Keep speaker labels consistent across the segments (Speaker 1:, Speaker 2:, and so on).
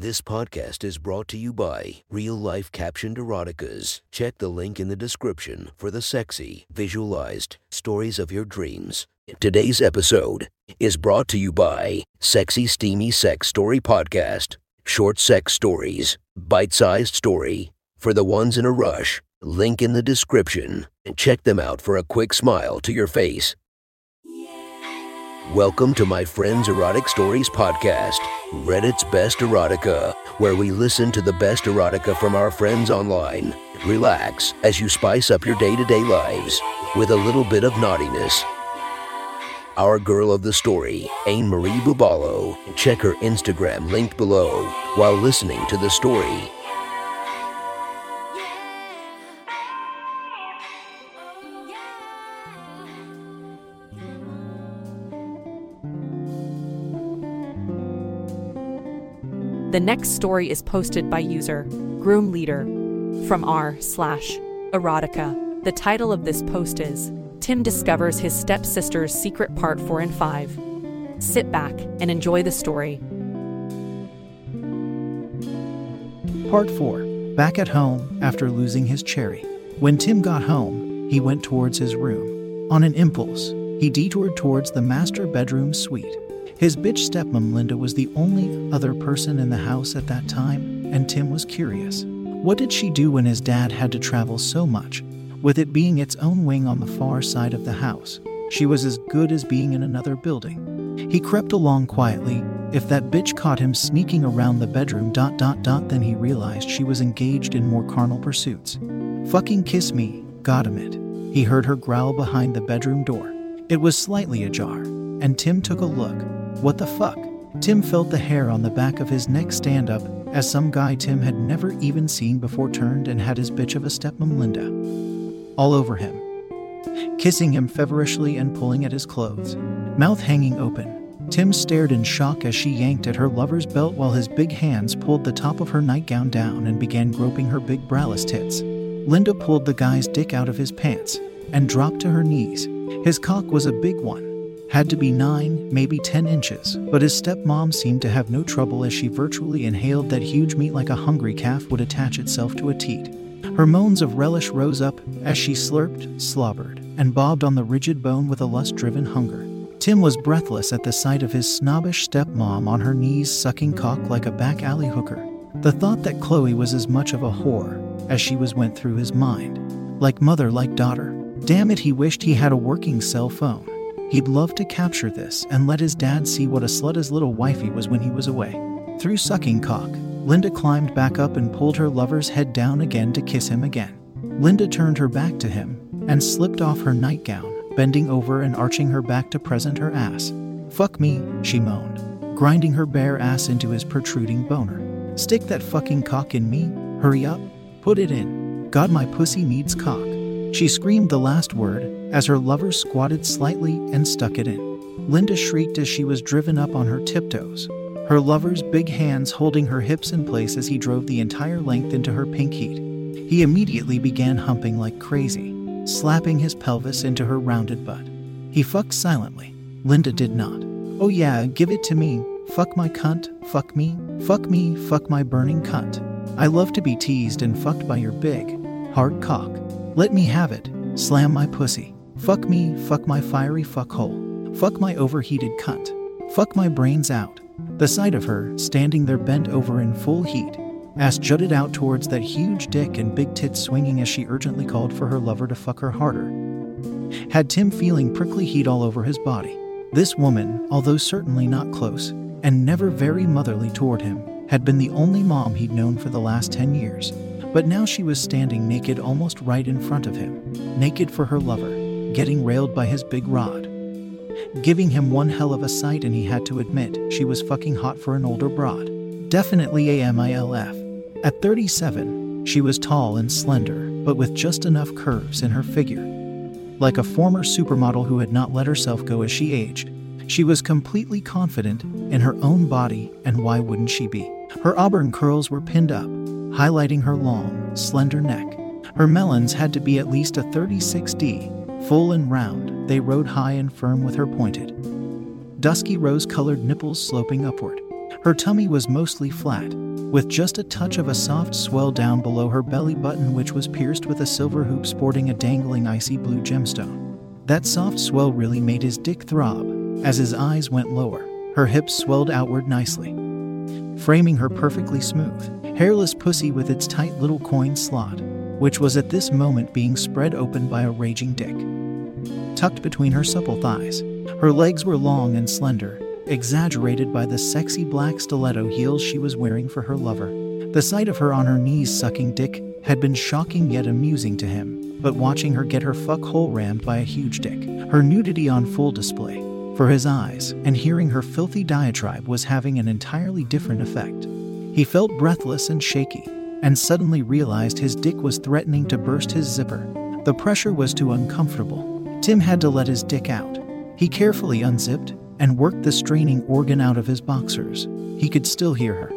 Speaker 1: This podcast is brought to you by Real Life Captioned Eroticas. Check the link in the description for the sexy, visualized stories of your dreams. Today's episode is brought to you by Sexy Steamy Sex Story Podcast. Short sex stories, bite sized story. For the ones in a rush, link in the description. Check them out for a quick smile to your face. Welcome to my friend's Erotic Stories podcast, Reddit's Best Erotica, where we listen to the best erotica from our friends online. Relax as you spice up your day to day lives with a little bit of naughtiness. Our girl of the story, Ain Marie Bubalo, check her Instagram linked below while listening to the story.
Speaker 2: The next story is posted by user Groom Leader from r slash erotica. The title of this post is Tim discovers his stepsister's secret part 4 and 5. Sit back and enjoy the story.
Speaker 3: Part 4 Back at home after losing his cherry. When Tim got home, he went towards his room. On an impulse, he detoured towards the master bedroom suite. His bitch stepmom Linda was the only other person in the house at that time, and Tim was curious. What did she do when his dad had to travel so much? With it being its own wing on the far side of the house, she was as good as being in another building. He crept along quietly. If that bitch caught him sneaking around the bedroom, dot dot dot, then he realized she was engaged in more carnal pursuits. Fucking kiss me, goddamn it. He heard her growl behind the bedroom door. It was slightly ajar, and Tim took a look. What the fuck? Tim felt the hair on the back of his neck stand up as some guy Tim had never even seen before turned and had his bitch of a stepmom Linda all over him, kissing him feverishly and pulling at his clothes, mouth hanging open. Tim stared in shock as she yanked at her lover's belt while his big hands pulled the top of her nightgown down and began groping her big braless tits. Linda pulled the guy's dick out of his pants and dropped to her knees. His cock was a big one, had to be 9, maybe 10 inches, but his stepmom seemed to have no trouble as she virtually inhaled that huge meat like a hungry calf would attach itself to a teat. Her moans of relish rose up as she slurped, slobbered, and bobbed on the rigid bone with a lust driven hunger. Tim was breathless at the sight of his snobbish stepmom on her knees sucking cock like a back alley hooker. The thought that Chloe was as much of a whore as she was went through his mind. Like mother, like daughter. Damn it, he wished he had a working cell phone. He'd love to capture this and let his dad see what a slut his little wifey was when he was away. Through sucking cock, Linda climbed back up and pulled her lover's head down again to kiss him again. Linda turned her back to him and slipped off her nightgown, bending over and arching her back to present her ass. Fuck me, she moaned, grinding her bare ass into his protruding boner. Stick that fucking cock in me, hurry up, put it in. God, my pussy needs cock. She screamed the last word as her lover squatted slightly and stuck it in. Linda shrieked as she was driven up on her tiptoes, her lover's big hands holding her hips in place as he drove the entire length into her pink heat. He immediately began humping like crazy, slapping his pelvis into her rounded butt. He fucked silently. Linda did not. Oh, yeah, give it to me. Fuck my cunt. Fuck me. Fuck me. Fuck my burning cunt. I love to be teased and fucked by your big, hard cock. Let me have it. Slam my pussy. Fuck me. Fuck my fiery fuckhole. Fuck my overheated cunt. Fuck my brains out. The sight of her, standing there bent over in full heat, ass jutted out towards that huge dick and big tits swinging as she urgently called for her lover to fuck her harder, had Tim feeling prickly heat all over his body. This woman, although certainly not close, and never very motherly toward him, had been the only mom he'd known for the last 10 years. But now she was standing naked almost right in front of him, naked for her lover, getting railed by his big rod giving him one hell of a sight, and he had to admit she was fucking hot for an older broad. Definitely a MILF. At 37, she was tall and slender, but with just enough curves in her figure. Like a former supermodel who had not let herself go as she aged, she was completely confident in her own body, and why wouldn't she be? Her auburn curls were pinned up, highlighting her long, slender neck. Her melons had to be at least a 36D, full and round, they rode high and firm with her pointed, dusky rose colored nipples sloping upward. Her tummy was mostly flat, with just a touch of a soft swell down below her belly button, which was pierced with a silver hoop sporting a dangling icy blue gemstone. That soft swell really made his dick throb as his eyes went lower. Her hips swelled outward nicely, framing her perfectly smooth, hairless pussy with its tight little coin slot, which was at this moment being spread open by a raging dick. Tucked between her supple thighs, her legs were long and slender, exaggerated by the sexy black stiletto heels she was wearing for her lover. The sight of her on her knees sucking dick had been shocking yet amusing to him, but watching her get her fuck hole rammed by a huge dick, her nudity on full display, for his eyes, and hearing her filthy diatribe was having an entirely different effect. He felt breathless and shaky, and suddenly realized his dick was threatening to burst his zipper. The pressure was too uncomfortable. Tim had to let his dick out. He carefully unzipped and worked the straining organ out of his boxers. He could still hear her.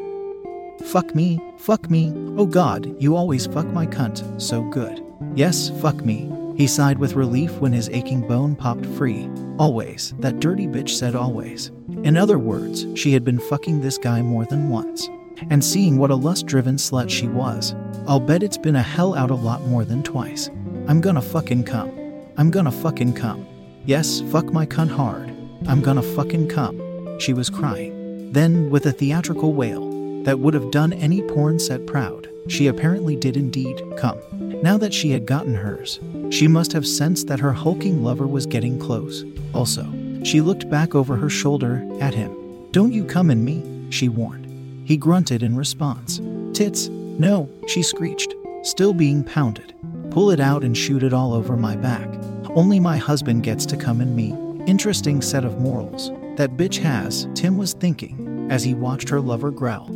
Speaker 3: Fuck me, fuck me, oh god, you always fuck my cunt, so good. Yes, fuck me. He sighed with relief when his aching bone popped free. Always, that dirty bitch said always. In other words, she had been fucking this guy more than once. And seeing what a lust driven slut she was, I'll bet it's been a hell out a lot more than twice. I'm gonna fucking come. I'm gonna fucking come. Yes, fuck my cunt hard. I'm gonna fucking come. She was crying. Then, with a theatrical wail that would have done any porn set proud, she apparently did indeed come. Now that she had gotten hers, she must have sensed that her hulking lover was getting close. Also, she looked back over her shoulder at him. Don't you come in me, she warned. He grunted in response. Tits, no, she screeched, still being pounded. Pull it out and shoot it all over my back. Only my husband gets to come in me. Interesting set of morals. That bitch has, Tim was thinking, as he watched her lover growl.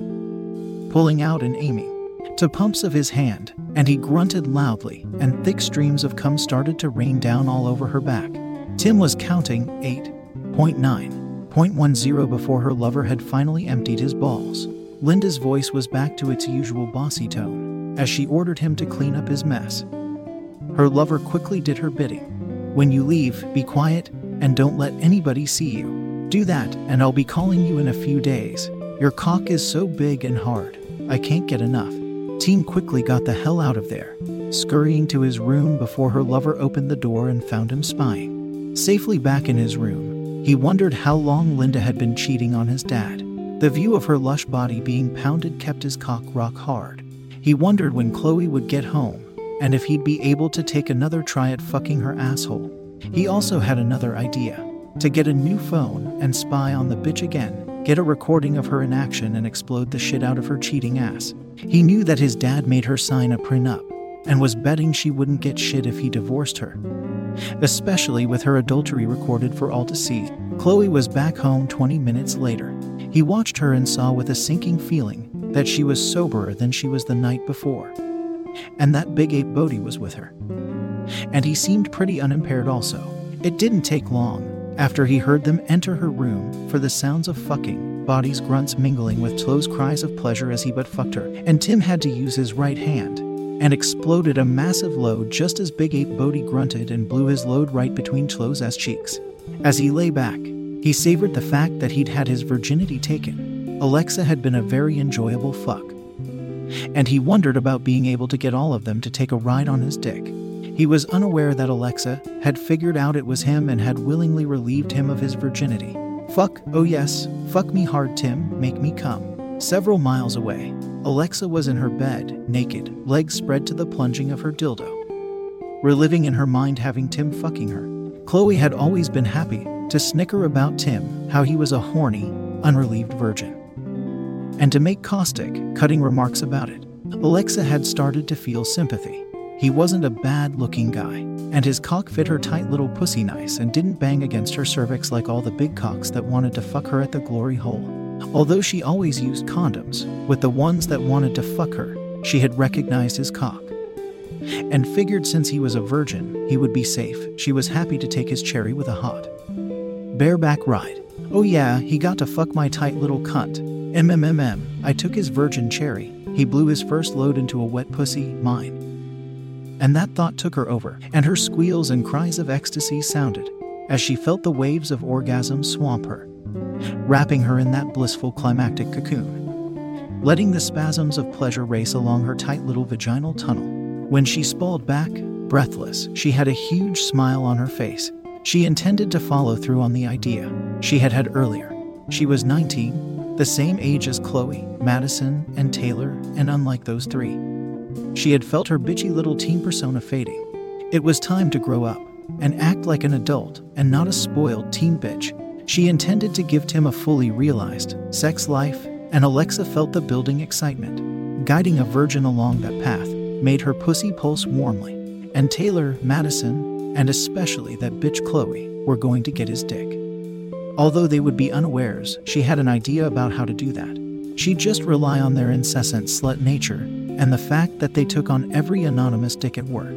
Speaker 3: Pulling out and aiming to pumps of his hand, and he grunted loudly, and thick streams of cum started to rain down all over her back. Tim was counting 8.9.10 before her lover had finally emptied his balls. Linda's voice was back to its usual bossy tone as she ordered him to clean up his mess. Her lover quickly did her bidding. When you leave, be quiet and don't let anybody see you. Do that, and I'll be calling you in a few days. Your cock is so big and hard, I can't get enough. Tim quickly got the hell out of there, scurrying to his room before her lover opened the door and found him spying. Safely back in his room, he wondered how long Linda had been cheating on his dad. The view of her lush body being pounded kept his cock rock hard. He wondered when Chloe would get home and if he'd be able to take another try at fucking her asshole. He also had another idea to get a new phone and spy on the bitch again, get a recording of her in action and explode the shit out of her cheating ass. He knew that his dad made her sign a prenup and was betting she wouldn't get shit if he divorced her. Especially with her adultery recorded for all to see. Chloe was back home 20 minutes later. He watched her and saw with a sinking feeling that she was soberer than she was the night before, and that Big Ape Bodie was with her. And he seemed pretty unimpaired also. It didn't take long after he heard them enter her room for the sounds of fucking, bodies grunts mingling with Chloe's cries of pleasure as he but fucked her, and Tim had to use his right hand and exploded a massive load just as Big Ape Bodie grunted and blew his load right between ass cheeks. As he lay back, he savored the fact that he'd had his virginity taken. Alexa had been a very enjoyable fuck. And he wondered about being able to get all of them to take a ride on his dick. He was unaware that Alexa had figured out it was him and had willingly relieved him of his virginity. Fuck, oh yes, fuck me hard, Tim, make me come. Several miles away, Alexa was in her bed, naked, legs spread to the plunging of her dildo. Reliving in her mind having Tim fucking her. Chloe had always been happy to snicker about Tim, how he was a horny, unrelieved virgin. And to make caustic, cutting remarks about it. Alexa had started to feel sympathy. He wasn't a bad looking guy, and his cock fit her tight little pussy nice and didn't bang against her cervix like all the big cocks that wanted to fuck her at the glory hole. Although she always used condoms, with the ones that wanted to fuck her, she had recognized his cock. And figured since he was a virgin, he would be safe. She was happy to take his cherry with a hot bareback ride. Oh, yeah, he got to fuck my tight little cunt. MMMM, I took his virgin cherry. He blew his first load into a wet pussy, mine. And that thought took her over, and her squeals and cries of ecstasy sounded as she felt the waves of orgasm swamp her, wrapping her in that blissful climactic cocoon. letting the spasms of pleasure race along her tight little vaginal tunnel. When she spalled back, breathless, she had a huge smile on her face. She intended to follow through on the idea she had had earlier. She was 19, the same age as Chloe, Madison, and Taylor, and unlike those three. She had felt her bitchy little teen persona fading. It was time to grow up and act like an adult and not a spoiled teen bitch. She intended to give Tim a fully realized sex life, and Alexa felt the building excitement. Guiding a virgin along that path made her pussy pulse warmly. And Taylor, Madison, and especially that bitch Chloe were going to get his dick. Although they would be unawares, she had an idea about how to do that. She'd just rely on their incessant slut nature and the fact that they took on every anonymous dick at work.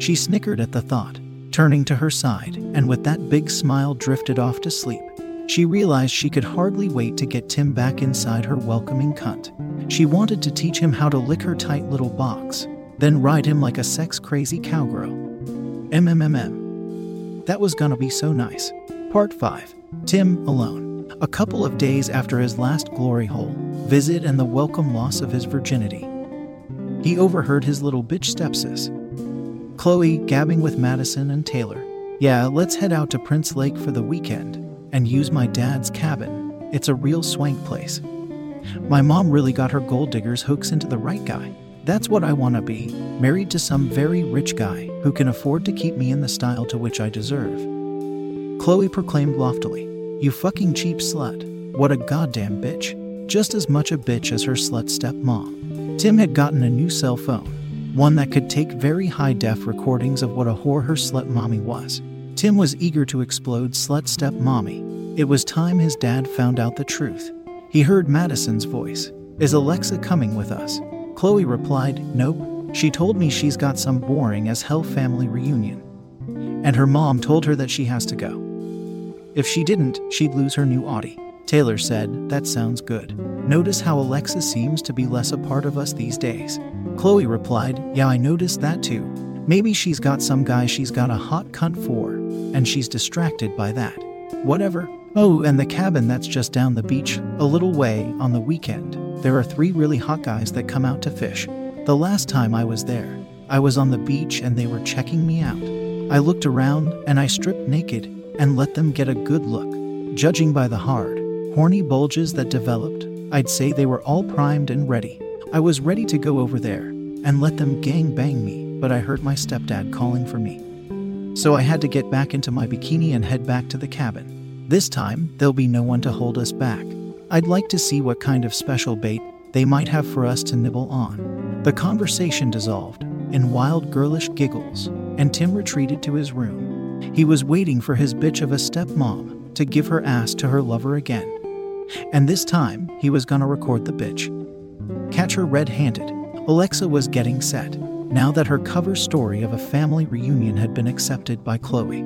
Speaker 3: She snickered at the thought, turning to her side, and with that big smile drifted off to sleep. She realized she could hardly wait to get Tim back inside her welcoming cunt. She wanted to teach him how to lick her tight little box, then ride him like a sex crazy cowgirl. MMMM. That was gonna be so nice. Part 5 Tim alone. A couple of days after his last glory hole visit and the welcome loss of his virginity, he overheard his little bitch stepsis, Chloe, gabbing with Madison and Taylor. Yeah, let's head out to Prince Lake for the weekend and use my dad's cabin. It's a real swank place. My mom really got her gold diggers hooks into the right guy. That's what I want to be married to some very rich guy who can afford to keep me in the style to which I deserve. Chloe proclaimed loftily, You fucking cheap slut. What a goddamn bitch. Just as much a bitch as her slut stepmom. Tim had gotten a new cell phone one that could take very high def recordings of what a whore her slut mommy was. Tim was eager to explode slut step mommy. It was time his dad found out the truth. He heard Madison's voice. Is Alexa coming with us? Chloe replied, Nope. She told me she's got some boring as hell family reunion. And her mom told her that she has to go. If she didn't, she'd lose her new Audi. Taylor said, That sounds good. Notice how Alexa seems to be less a part of us these days. Chloe replied, Yeah, I noticed that too. Maybe she's got some guy she's got a hot cunt for, and she's distracted by that. Whatever. Oh, and the cabin that's just down the beach, a little way, on the weekend. There are three really hot guys that come out to fish. The last time I was there, I was on the beach and they were checking me out. I looked around and I stripped naked and let them get a good look. Judging by the hard, horny bulges that developed, I'd say they were all primed and ready. I was ready to go over there and let them gang bang me, but I heard my stepdad calling for me. So I had to get back into my bikini and head back to the cabin. This time, there'll be no one to hold us back. I'd like to see what kind of special bait they might have for us to nibble on. The conversation dissolved in wild girlish giggles, and Tim retreated to his room. He was waiting for his bitch of a stepmom to give her ass to her lover again. And this time, he was gonna record the bitch. Catch her red handed. Alexa was getting set, now that her cover story of a family reunion had been accepted by Chloe.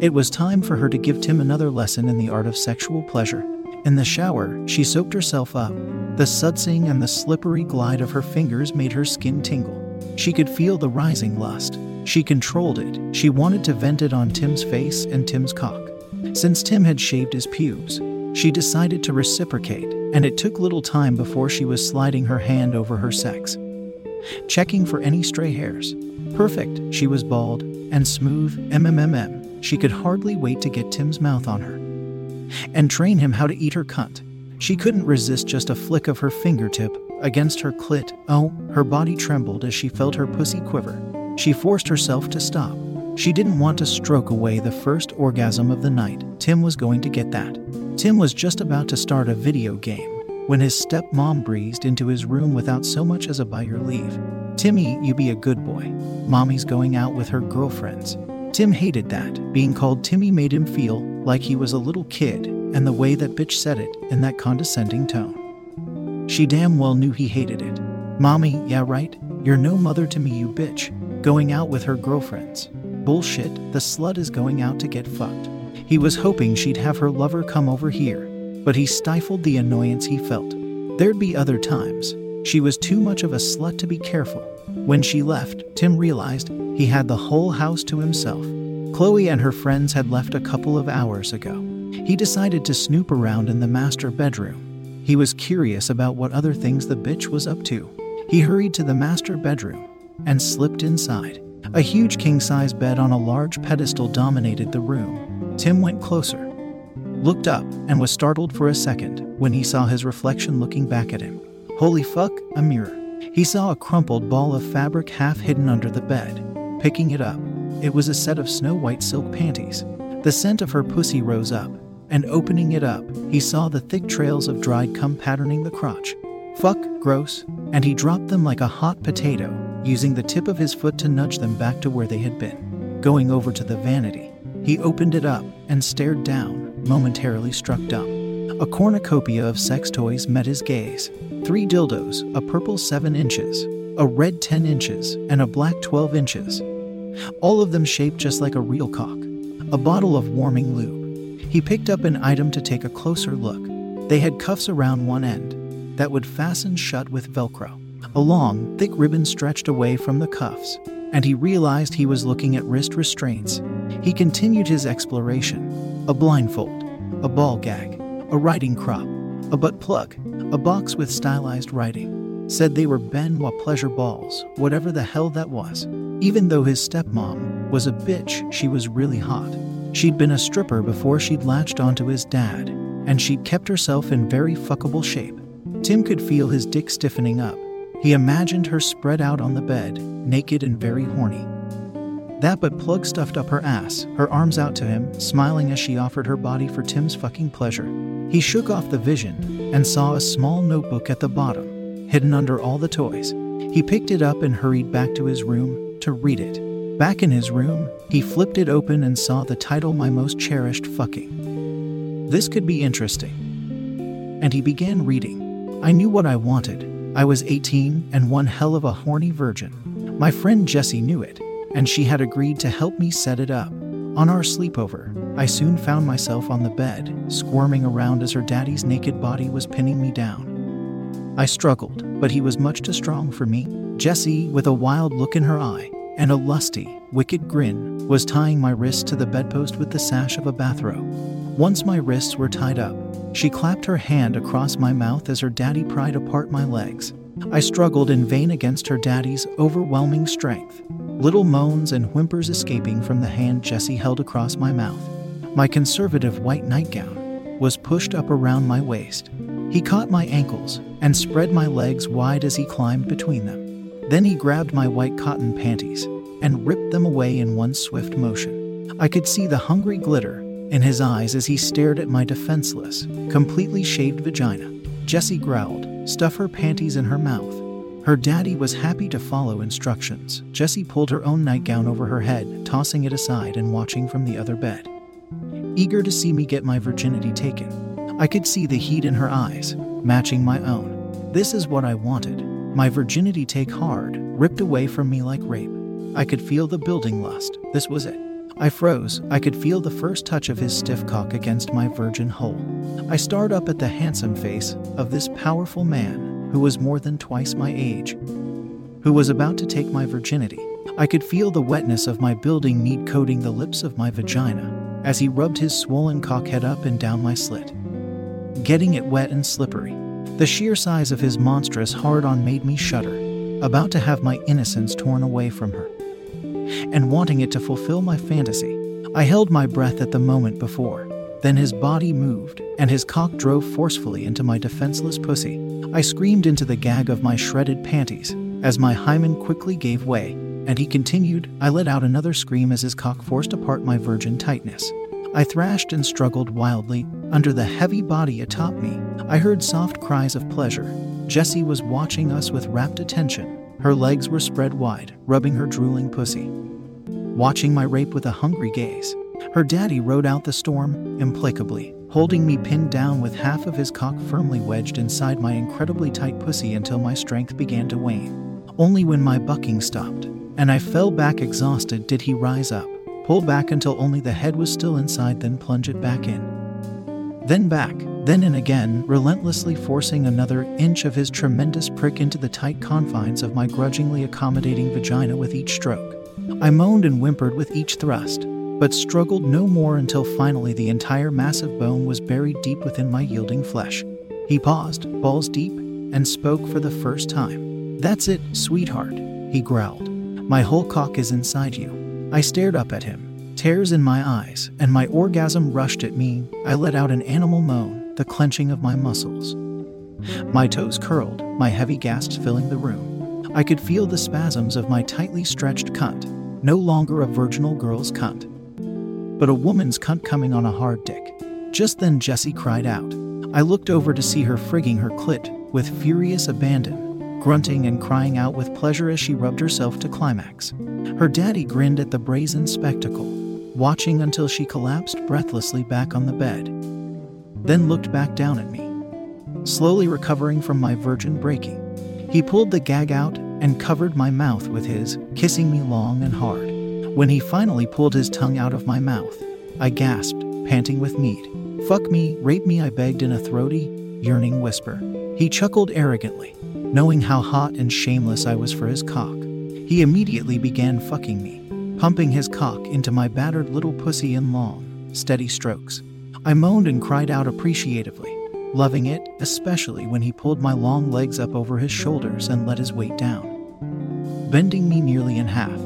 Speaker 3: It was time for her to give Tim another lesson in the art of sexual pleasure. In the shower, she soaked herself up. The sudsing and the slippery glide of her fingers made her skin tingle. She could feel the rising lust. She controlled it. She wanted to vent it on Tim's face and Tim's cock. Since Tim had shaved his pubes, she decided to reciprocate, and it took little time before she was sliding her hand over her sex, checking for any stray hairs. Perfect, she was bald and smooth, MMMM. She could hardly wait to get Tim's mouth on her and train him how to eat her cunt. She couldn't resist just a flick of her fingertip against her clit. Oh, her body trembled as she felt her pussy quiver. She forced herself to stop. She didn't want to stroke away the first orgasm of the night. Tim was going to get that. Tim was just about to start a video game when his stepmom breezed into his room without so much as a by your leave. Timmy, you be a good boy. Mommy's going out with her girlfriends. Tim hated that. Being called Timmy made him feel like he was a little kid, and the way that bitch said it in that condescending tone. She damn well knew he hated it. Mommy, yeah, right? You're no mother to me, you bitch. Going out with her girlfriends. Bullshit, the slut is going out to get fucked. He was hoping she'd have her lover come over here, but he stifled the annoyance he felt. There'd be other times. She was too much of a slut to be careful. When she left, Tim realized he had the whole house to himself. Chloe and her friends had left a couple of hours ago. He decided to snoop around in the master bedroom. He was curious about what other things the bitch was up to. He hurried to the master bedroom and slipped inside. A huge king size bed on a large pedestal dominated the room. Tim went closer, looked up, and was startled for a second when he saw his reflection looking back at him. Holy fuck, a mirror. He saw a crumpled ball of fabric half hidden under the bed. Picking it up, it was a set of snow white silk panties. The scent of her pussy rose up, and opening it up, he saw the thick trails of dried cum patterning the crotch. Fuck, gross, and he dropped them like a hot potato, using the tip of his foot to nudge them back to where they had been. Going over to the vanity, he opened it up and stared down, momentarily struck dumb. A cornucopia of sex toys met his gaze three dildos, a purple 7 inches, a red 10 inches, and a black 12 inches. All of them shaped just like a real cock. A bottle of warming lube. He picked up an item to take a closer look. They had cuffs around one end that would fasten shut with Velcro. A long, thick ribbon stretched away from the cuffs, and he realized he was looking at wrist restraints. He continued his exploration a blindfold, a ball gag, a riding crop, a butt plug, a box with stylized writing. Said they were Ben Wa pleasure balls, whatever the hell that was. Even though his stepmom was a bitch, she was really hot. She'd been a stripper before she'd latched onto his dad, and she'd kept herself in very fuckable shape. Tim could feel his dick stiffening up. He imagined her spread out on the bed, naked and very horny. That but plug stuffed up her ass, her arms out to him, smiling as she offered her body for Tim's fucking pleasure. He shook off the vision and saw a small notebook at the bottom, hidden under all the toys. He picked it up and hurried back to his room to read it. Back in his room, he flipped it open and saw the title My Most Cherished Fucking. This could be interesting. And he began reading. I knew what I wanted. I was 18 and one hell of a horny virgin. My friend Jessie knew it, and she had agreed to help me set it up. On our sleepover, I soon found myself on the bed, squirming around as her daddy's naked body was pinning me down. I struggled, but he was much too strong for me. Jessie, with a wild look in her eye, and a lusty, wicked grin, was tying my wrists to the bedpost with the sash of a bathrobe. Once my wrists were tied up, she clapped her hand across my mouth as her daddy pried apart my legs. I struggled in vain against her daddy's overwhelming strength, little moans and whimpers escaping from the hand Jessie held across my mouth. My conservative white nightgown was pushed up around my waist. He caught my ankles and spread my legs wide as he climbed between them. Then he grabbed my white cotton panties and ripped them away in one swift motion. I could see the hungry glitter in his eyes as he stared at my defenseless, completely shaved vagina. Jessie growled, stuff her panties in her mouth. Her daddy was happy to follow instructions. Jessie pulled her own nightgown over her head, tossing it aside and watching from the other bed. Eager to see me get my virginity taken, I could see the heat in her eyes, matching my own. This is what I wanted. My virginity take hard, ripped away from me like rape. I could feel the building lust. This was it. I froze. I could feel the first touch of his stiff cock against my virgin hole. I stared up at the handsome face of this powerful man who was more than twice my age, who was about to take my virginity. I could feel the wetness of my building meat coating the lips of my vagina as he rubbed his swollen cockhead up and down my slit, getting it wet and slippery. The sheer size of his monstrous hard on made me shudder, about to have my innocence torn away from her, and wanting it to fulfill my fantasy. I held my breath at the moment before. Then his body moved, and his cock drove forcefully into my defenseless pussy. I screamed into the gag of my shredded panties as my hymen quickly gave way, and he continued. I let out another scream as his cock forced apart my virgin tightness. I thrashed and struggled wildly under the heavy body atop me. I heard soft cries of pleasure. Jessie was watching us with rapt attention. Her legs were spread wide, rubbing her drooling pussy. Watching my rape with a hungry gaze. Her daddy rode out the storm, implacably, holding me pinned down with half of his cock firmly wedged inside my incredibly tight pussy until my strength began to wane. Only when my bucking stopped, and I fell back exhausted, did he rise up pull back until only the head was still inside, then plunge it back in. Then back, then in again, relentlessly forcing another inch of his tremendous prick into the tight confines of my grudgingly accommodating vagina with each stroke. I moaned and whimpered with each thrust, but struggled no more until finally the entire massive bone was buried deep within my yielding flesh. He paused, balls deep, and spoke for the first time. That's it, sweetheart, he growled. My whole cock is inside you. I stared up at him, tears in my eyes, and my orgasm rushed at me. I let out an animal moan, the clenching of my muscles. My toes curled, my heavy gasps filling the room. I could feel the spasms of my tightly stretched cunt, no longer a virginal girl's cunt, but a woman's cunt coming on a hard dick. Just then Jessie cried out. I looked over to see her frigging her clit with furious abandon, grunting and crying out with pleasure as she rubbed herself to climax. Her daddy grinned at the brazen spectacle, watching until she collapsed breathlessly back on the bed, then looked back down at me slowly recovering from my virgin breaking. He pulled the gag out and covered my mouth with his, kissing me long and hard. When he finally pulled his tongue out of my mouth, I gasped, panting with meat. Fuck me, rape me, I begged in a throaty, yearning whisper. He chuckled arrogantly, knowing how hot and shameless I was for his cock. He immediately began fucking me, pumping his cock into my battered little pussy in long, steady strokes. I moaned and cried out appreciatively loving it, especially when he pulled my long legs up over his shoulders and let his weight down, bending me nearly in half,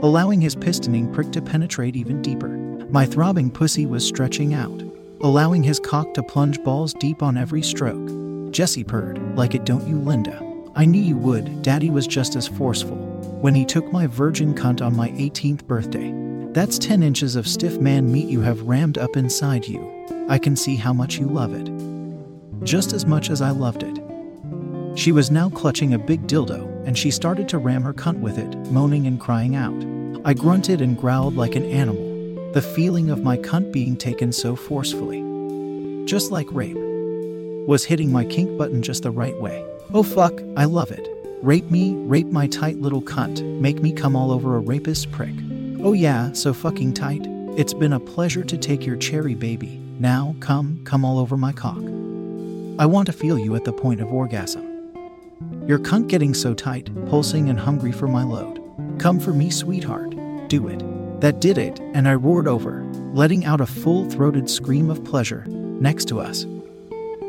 Speaker 3: allowing his pistoning prick to penetrate even deeper. My throbbing pussy was stretching out, allowing his cock to plunge balls deep on every stroke. Jessie purred, like it don't you, Linda. I knew you would, Daddy was just as forceful. When he took my virgin cunt on my 18th birthday, that's 10 inches of stiff man meat you have rammed up inside you. I can see how much you love it. Just as much as I loved it. She was now clutching a big dildo, and she started to ram her cunt with it, moaning and crying out. I grunted and growled like an animal, the feeling of my cunt being taken so forcefully. Just like rape. Was hitting my kink button just the right way. Oh fuck, I love it. Rape me, rape my tight little cunt, make me come all over a rapist prick. Oh yeah, so fucking tight. It's been a pleasure to take your cherry baby. Now, come, come all over my cock. I want to feel you at the point of orgasm. Your cunt getting so tight, pulsing and hungry for my load. Come for me, sweetheart. Do it. That did it, and I roared over, letting out a full throated scream of pleasure next to us.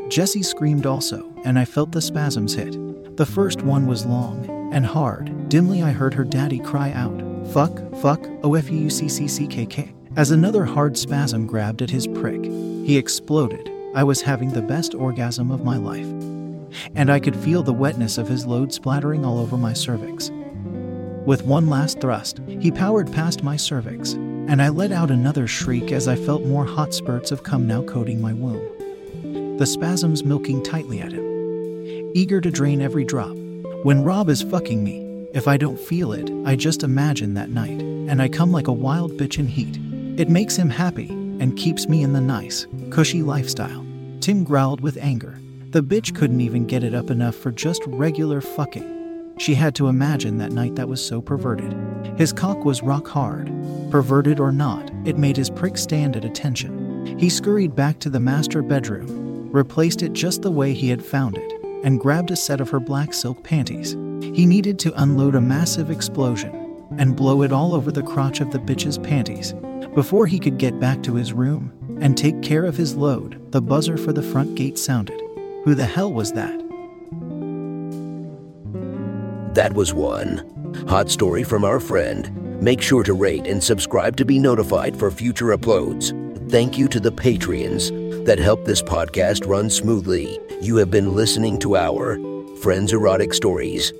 Speaker 3: Jessie screamed also, and I felt the spasms hit. The first one was long and hard. Dimly, I heard her daddy cry out, Fuck, fuck, OFUCCCKK. As another hard spasm grabbed at his prick, he exploded. I was having the best orgasm of my life. And I could feel the wetness of his load splattering all over my cervix. With one last thrust, he powered past my cervix, and I let out another shriek as I felt more hot spurts of cum now coating my womb. The spasms milking tightly at him, eager to drain every drop. When Rob is fucking me, if I don't feel it, I just imagine that night, and I come like a wild bitch in heat. It makes him happy and keeps me in the nice, cushy lifestyle. Tim growled with anger. The bitch couldn't even get it up enough for just regular fucking. She had to imagine that night that was so perverted. His cock was rock hard. Perverted or not, it made his prick stand at attention. He scurried back to the master bedroom, replaced it just the way he had found it, and grabbed a set of her black silk panties. He needed to unload a massive explosion and blow it all over the crotch of the bitch's panties. Before he could get back to his room and take care of his load, the buzzer for the front gate sounded. Who the hell was that?
Speaker 1: That was one. Hot story from our friend. Make sure to rate and subscribe to be notified for future uploads. Thank you to the Patreons that help this podcast run smoothly. You have been listening to our Friends Erotic Stories.